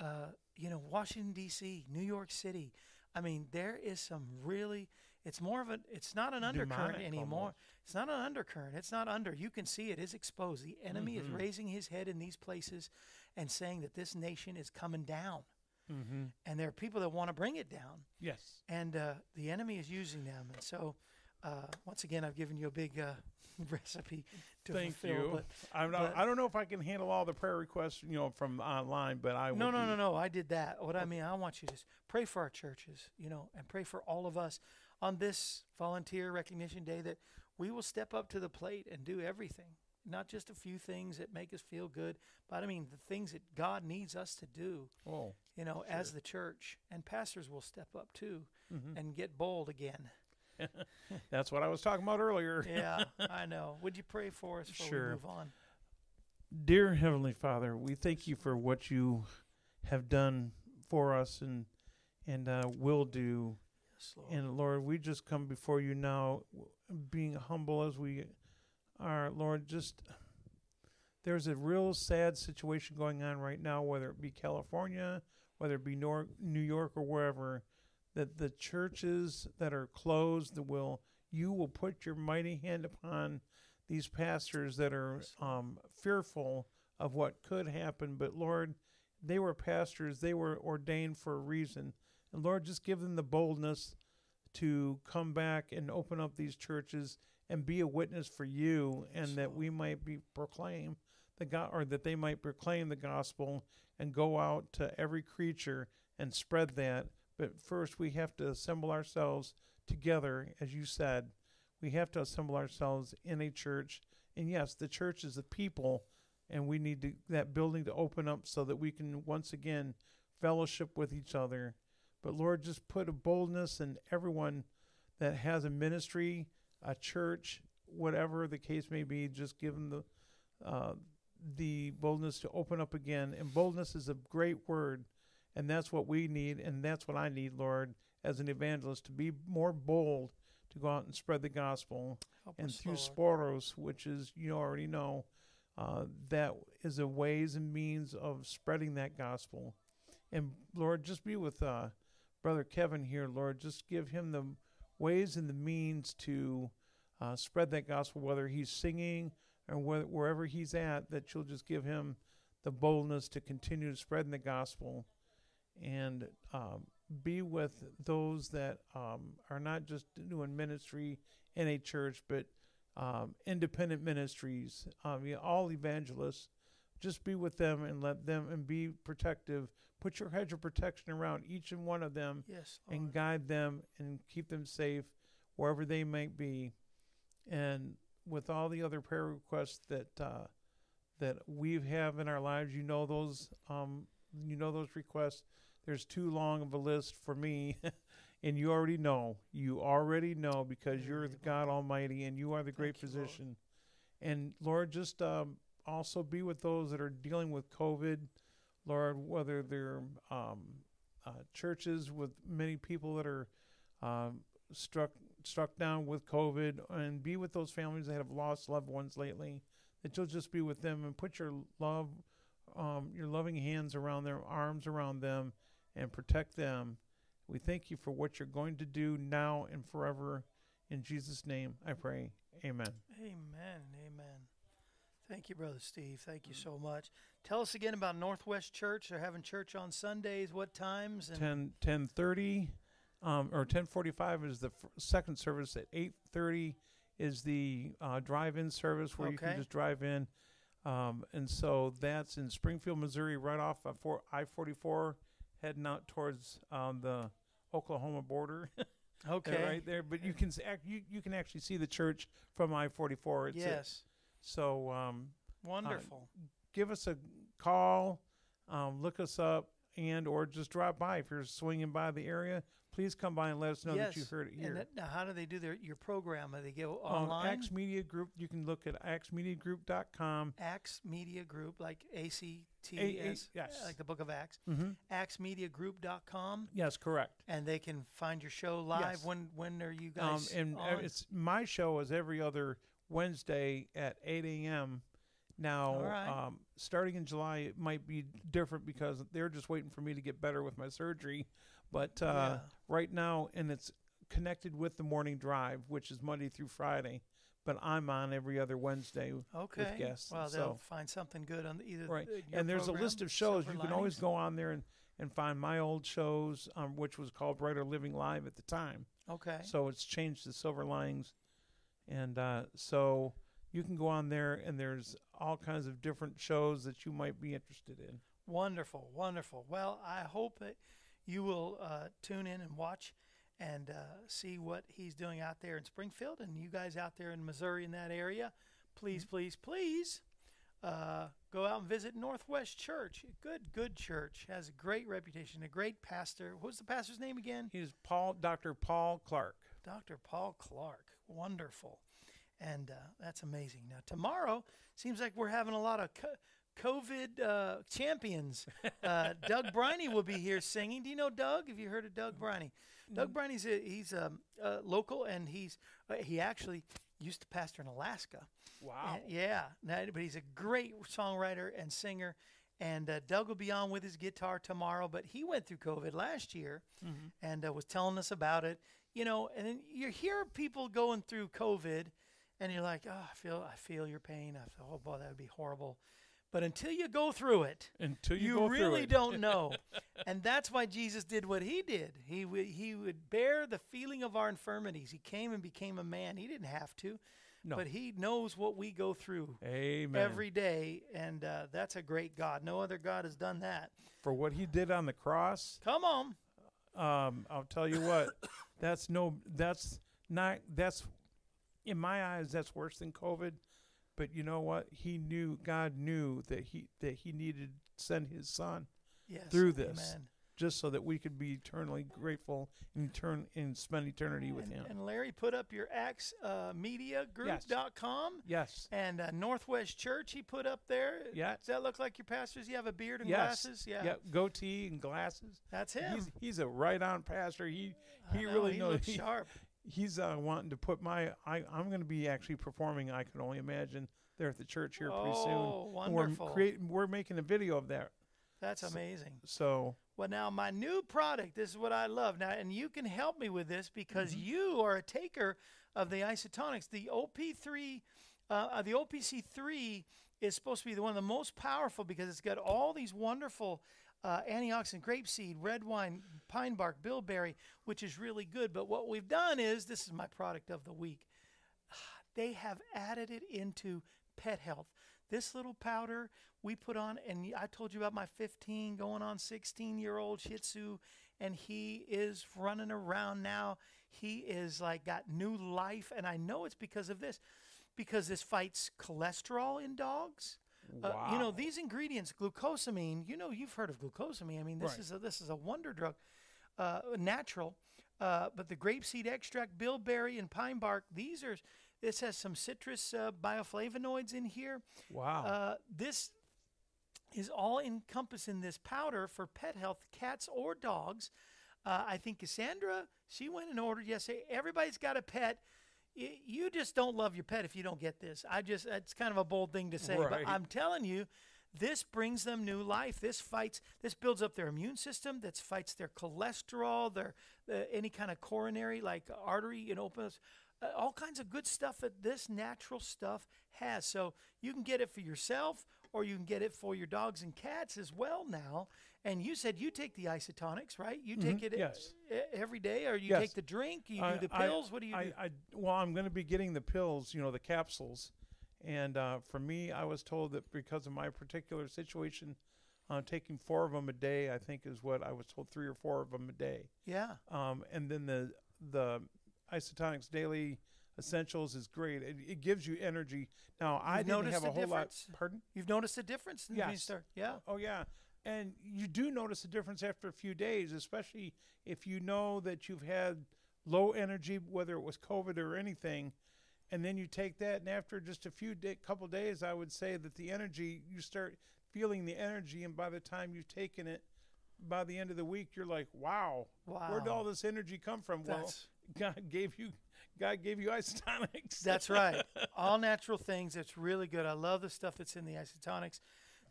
uh, you know washington d.c new york city i mean there is some really it's more of a it's not an undercurrent Demonic anymore almost. it's not an undercurrent it's not under you can see it is exposed the enemy is Mhm. raising his head in these places and saying that this nation is coming down Mm-hmm. and there are people that want to bring it down Yes. and uh, the enemy is using them. And so, uh, once again, I've given you a big uh, <laughs> recipe to Thank fulfill. you. But I'm not, but- I don't know if I can handle all the prayer requests, you know, from online, but I no, no, do- no, no. I did that. What I mean, I want you to pray for our churches, you know, and pray for all of us on this volunteer recognition day that we will step up to the plate and do everything, not just a few things that make us feel good, but I mean the things that God needs us to do, Oh, you know, as the church. And pastors will step up too mhm. and get bold again. <laughs> that's what I was talking about earlier. <laughs> Yeah, I know. Would you pray for us before Sure. we move on? Dear Heavenly Father, we thank you for what you have done for us and and uh, will do. Yes, Lord. And Lord, we just come before you now, being humble as we are. Lord, just there's a real sad situation going on right now, whether it be California, whether it be Nor- New York or wherever, that the churches that are closed, that will you will put your mighty hand upon these pastors that are um, fearful of what could happen. But Lord, they were pastors; they were ordained for a reason. And Lord, just give them the boldness to come back and open up these churches and be a witness for you, and Yes, that we might be proclaim the God, or that they might proclaim the gospel and go out to every creature and spread that. But first, we have to assemble ourselves together, as you said. We have to assemble ourselves in a church, and yes, the church is the people, and we need to, that building to open up so that we can once again fellowship with each other. But Lord, just put a boldness in everyone that has a ministry, a church, whatever the case may be. Just give them the uh, the boldness to open up again. And boldness is a great word, and that's what we need, and that's what I need, Lord, as an evangelist, to be more bold to go out and spread the gospel Help and through Lord. Sporos, which is you already know, uh, that is a ways and means of spreading that gospel. And Lord, just be with uh, brother Kevin here, Lord. Just give him the ways and the means to uh, spread that gospel, whether he's singing or whe- wherever he's at. That you'll just give him the boldness to continue to spreading the gospel, and um, be with those that um, are not just doing ministry in a church, but um, independent ministries, um, yeah, all evangelists. Just be with them and let them and be protective. Put your hedge of protection around each and one of them Yes, Lord. and guide them and keep them safe wherever they might be. And with all the other prayer requests that uh, that we have in our lives, you know those um, you know those requests. There's too long of a list for me, <laughs> and you already know. You already know because you're the God Almighty and you are the great Thank you, Lord. physician. And Lord, just um, also be with those that are dealing with COVID. Lord, whether they're um, uh, churches with many people that are um, struck struck down with COVID, and be with those families that have lost loved ones lately. That you'll just be with them and put your love um, your loving hands around their arms around them and protect them. We thank you for what you're going to do now and forever. In Jesus' name, I pray. Amen. Amen. Amen. Thank you, Brother Steve. Thank you so much. Tell us again about Northwest Church. They're having church on Sundays. What times? And 10 10:30 um, or 10:45 is the f- second service at 8:30 is the uh, drive-in service where you can just drive in um, and so that's in Springfield Missouri right off of I-44 heading out towards um, the Oklahoma border <laughs> They're okay. right there but you can s- ac- you, you can actually see the church from I-44 it's a- yes. so um, Wonderful. give us a call, um, look us up, and or just drop by if you're swinging by the area. Please come by and let us know yes. that you heard it And here. that, now, how do they do their your program? Do they go Um, online? Acts Media Group. You can look at actsmediagroup.com. Acts Media Group, like A C T A- S, yes. like the Book of Acts. Mm-hmm. ActsMediaGroup.com, Yes, correct. and they can find your show live. Yes. When when are you Um, guys? and uh, on? it's my show is every other Wednesday at 8 a.m. Now, right. um, starting in July, it might be different because they're just waiting for me to get better with my surgery. But uh, Yeah. right now, and it's connected with the morning drive, which is Monday through Friday. But I'm on every other Wednesday. okay. guests, Well, they'll find something good on either. Right. and there's program, a list of shows. You can always go on there and, and find my old shows, um, which was called Brighter Living Live at the time. Okay. So it's changed to Silver Linings, and uh, so you can go on there, and there's all kinds of different shows that you might be interested in. Wonderful, wonderful. Well, I hope that you will uh, tune in and watch and uh, see what he's doing out there in Springfield and you guys out there in Missouri in that area. Please, Mm-hmm. please, please uh, go out and visit Northwest Church. Good, good church. Has a great reputation, a great pastor. What's the pastor's name again? He's Paul, Dr. Paul Clark. Dr. Paul Clark. Wonderful. And uh, that's amazing. Now, tomorrow seems like we're having a lot of co- COVID uh, champions. Uh, Doug Briney will be here singing. Do you know Doug? Have you heard of Doug Briney? Doug Briney's a, he's um, uh, local and he's uh, he actually used to pastor in Alaska. Wow. Uh, yeah, no, but he's a great songwriter and singer. And uh, Doug will be on with his guitar tomorrow. But he went through COVID last year and uh, was telling us about it. You know, and then you hear people going through COVID, and you're like, "Oh, I feel, I feel your pain. I feel, oh boy, that would be horrible." But until you go through it, Until you, you, really don't know. <laughs> and that's why Jesus did what he did. He would he would bear the feeling of our infirmities. He came and became a man. He didn't have to, No. but he knows what we go through Amen. every day, and uh, that's a great God. No other God has done that. For what he did on the cross, Come on. um, I'll tell you what, that's no, that's not, that's, in my eyes, that's worse than COVID. But you know what? He knew, God knew that he that he needed to send his son Yes. Through this. Amen. just so that we could be eternally grateful and turn and spend eternity with and, him. and Larry put up your Acts uh, Media Group.com yes. and uh, Northwest Church he put up there. Yeah. Does that look like your pastors? You have a beard and Yes. glasses? Yeah. Yeah. Goatee and glasses. That's him. He's he's a right on pastor. He he know, really he knows. looks <laughs> he- sharp. He's uh, wanting to put my I I'm going to be actually performing. I can only imagine there at the church here pretty soon. Oh, And We're wonderful. creating. We're making a video of that. That's amazing. So Well, now my new product. This is what I love now, and you can help me with this because Mm-hmm. you are a taker of the Isotonix. The OP3, uh, uh, the OPC3 is supposed to be the one of the most powerful because it's got all these wonderful uh, antioxidant, grapeseed, red wine, pine bark, bilberry, which is really good. But what we've done is this is my product of the week. <sighs> They have added it into pet health. This little powder we put on, and I told you about my 15 going on 16 year old Shih Tzu, and he is running around now. He is like got new life, and I know it's because of this, because this fights cholesterol in dogs. Uh, you know these ingredients, glucosamine. You know you've heard of glucosamine. I mean this Right. is a, this is a wonder drug, uh, natural. Uh, but the grapeseed extract, bilberry, and pine bark. These are. This has some citrus uh, bioflavonoids in here. wow. Uh, this is all encompassed in this powder for pet health, cats or dogs. Uh, I think Cassandra, she went and ordered yesterday. Everybody's got a pet. You just don't love your pet if you don't get this. I just, it's kind of a bold thing to say, Right. but I'm telling you, this brings them new life. This fights, this builds up their immune system. That fights their cholesterol, their uh, any kind of coronary like artery, you know, opens uh, all kinds of good stuff that this natural stuff has. So you can get it for yourself, or you can get it for your dogs and cats as well now. And you said you take the Isotonix, right? You take it e- yes. every day, or you Yes. take the drink, you I- do the I- pills. what do you I, do? I, well, I'm going to be getting the pills, you know, the capsules. And uh, for me, I was told that because of my particular situation, uh, taking four of them a day, I think is what I was told, three or four of them a day. yeah. Um, and then the the Isotonix daily essentials is great. It, it gives you energy. Now I You've didn't noticed have a whole difference? lot. Pardon? You've noticed a difference you Yes. start. Yeah. Oh yeah, and you do notice a difference after a few days, especially if you know that you've had low energy, whether it was COVID or anything, and then you take that, and after just a few day, couple days, I would say that the energy you start feeling the energy, and by the time you've taken it, by the end of the week, you're like, wow, where did all this energy come from? That's- well, <laughs> God gave you, God gave you Isotonix. That's right. <laughs> All natural things. It's really good. I love the stuff that's in the Isotonix.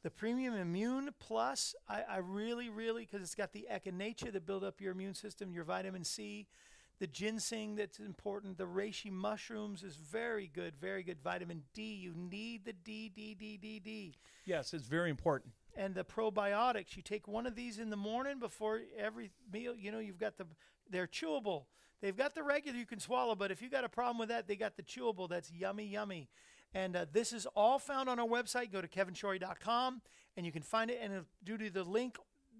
The Premium Immune Plus, I, I really, really, because it's got the echinacea that build up your immune system, your vitamin C, the ginseng that's important, the reishi mushrooms is very good, very good. Vitamin D, you need the D, D, D, D, D. yes, it's very important. And the probiotics, you take one of these in the morning before every meal. You know, you've got the, they're chewable. They've got the regular you can swallow, but if you got a problem with that, they got the chewable. That's yummy, yummy. And uh, this is all found on our website. Go to kevinshorey.com and you can find it. And do to the link,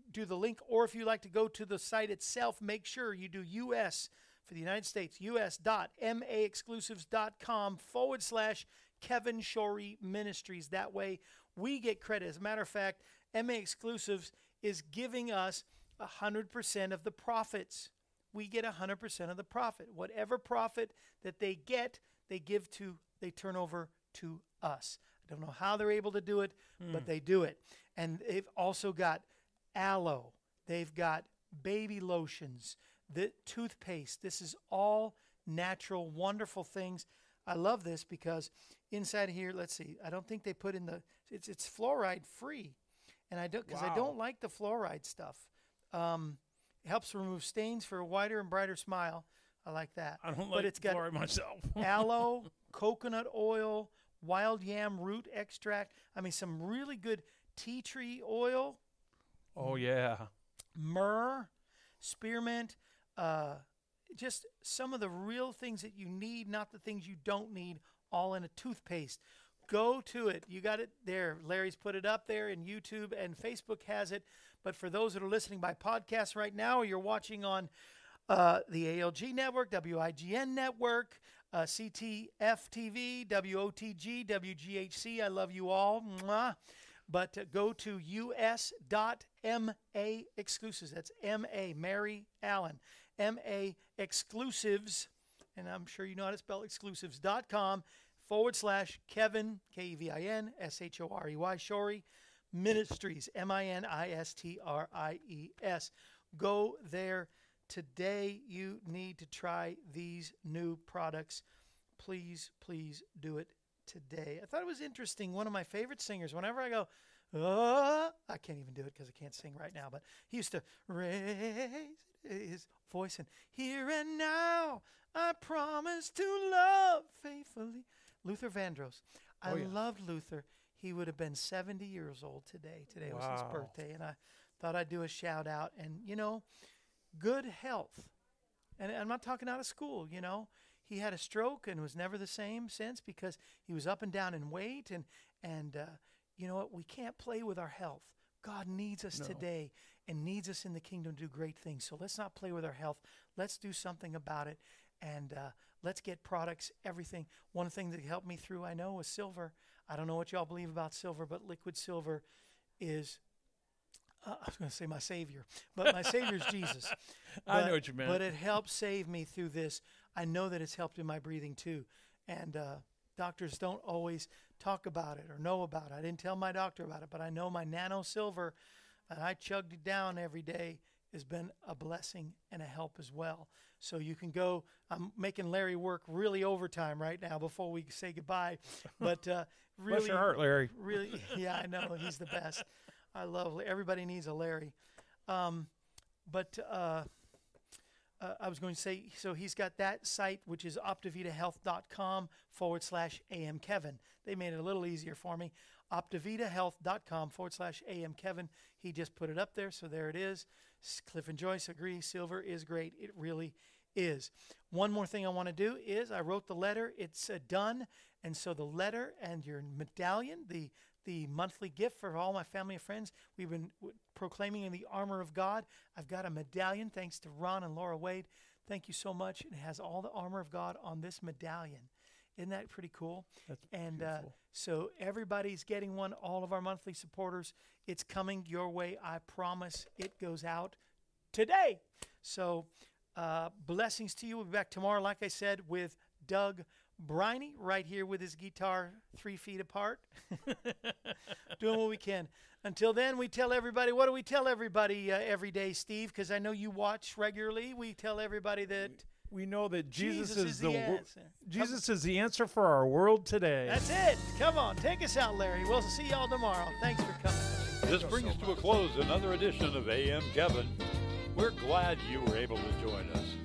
do the link. Or if you like to go to the site itself, make sure you do US for the United States, us.maexclusives.com forward slash Kevin Shorey Ministries. That way we get credit. As a matter of fact, MA Exclusives is giving us 100% of the profits. We get 100% of the profit. Whatever profit that they get, they give to, they turn over to us. I don't know how they're able to do it, but they do it. And they've also got aloe, they've got baby lotions, the toothpaste. This is all natural, wonderful things. I love this because inside here, let's see, I don't think they put in the it's it's fluoride free, and I don't because I don't like the fluoride stuff. Um, it helps remove stains for a whiter and brighter smile. I like that. I don't but like it's got fluoride <laughs> myself. aloe, coconut oil, wild yam root extract. I mean, some really good tea tree oil oh yeah. myrrh, spearmint, uh, just some of the real things that you need, not the things you don't need, all in a toothpaste. Go to it. You got it there. Larry's put it up there in YouTube and Facebook has it. But for those that are listening by podcast right now, or you're watching on uh, the ALG network, WIGN network, uh, CTF TV, WOTG, WGHC. I love you all. Mwah. But uh, go to us.ma exclusives. That's MA, Mary Allen. MA exclusives, and I'm sure you know how to spell exclusives.com forward slash Kevin, K E V I N S H O R E Y, Shorey Ministries, M I N I S T R I E S. Go there today. You need to try these new products. Please, please do it today. I thought it was interesting. One of my favorite singers, whenever I go, oh, I can't even do it because I can't sing right now, but he used to raise his voice and here and now I promise to love faithfully. Luther Vandross. I Oh, yeah. loved Luther. He would have been 70 years old today. Today was his birthday, and I thought I'd do a shout out. And, you know, good health. And I'm not talking out of school, you know. He had a stroke and was never the same since because he was up and down in weight. And, and uh, you know what? We can't play with our health. God needs us No. today and needs us in the kingdom to do great things. So let's not play with our health. Let's do something about it. And uh, let's get products, everything. One thing that helped me through, I know, was silver. I don't know what y'all believe about silver, but liquid silver is uh, I was going to say my savior, but my savior is Jesus. <laughs> I know what you meant. But it helped save me through this. I know that it's helped in my breathing too. And uh, doctors don't always talk about it or know about it. I didn't tell my doctor about it, but I know my nano silver, and I chugged it down every day. has been a blessing and a help as well. So you can go. I'm making Larry work really overtime right now before we say goodbye. But uh, really, <laughs> Bless your heart, Larry. really, <laughs> yeah, I know he's the best. I love everybody needs a Larry. Um, but uh, uh, I was going to say, so he's got that site, which is optivitahealth.com forward slash AM Kevin. They made it a little easier for me. Optivitahealth.com forward slash AM Kevin. He just put it up there, so there it is. Cliff and Joyce agree. Silver is great. It really is. One more thing I want to do is I wrote the letter. It's uh, done, and so the letter and your medallion, the the monthly gift for all my family and friends. We've been w- proclaiming in the armor of God. I've got a medallion thanks to Ron and Laura Wade. Thank you so much. It has all the armor of God on this medallion. Isn't that pretty cool? That's and uh, so everybody's getting one. All of our monthly supporters. It's coming your way. I promise. It goes out today. So uh, blessings to you. We'll be back tomorrow, like I said, with Doug Briney right here with his guitar three feet apart, <laughs> doing what we can. Until then, we tell everybody. What do we tell everybody uh, every day, Steve? Because I know you watch regularly. We tell everybody that We know that Jesus, Jesus is, is the, the answer. Jesus is the answer for our world today. that's it. Come on, take us out, Larry. We'll see y'all tomorrow. Thanks for coming. This brings to a close another edition of AM Kevin. We're glad you were able to join us.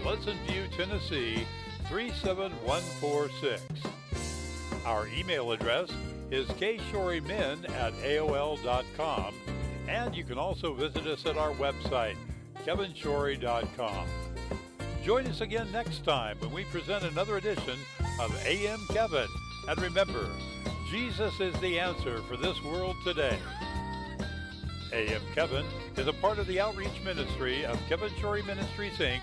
Pleasant View, Tennessee 37146. Our email address is kshorymen at AOL.com, and you can also visit us at our website, kevinshorey.com. Join us again next time when we present another edition of AM Kevin. And remember, Jesus is the answer for this world today. AM Kevin is a part of the outreach ministry of Kevin Shorey Ministries, Inc.,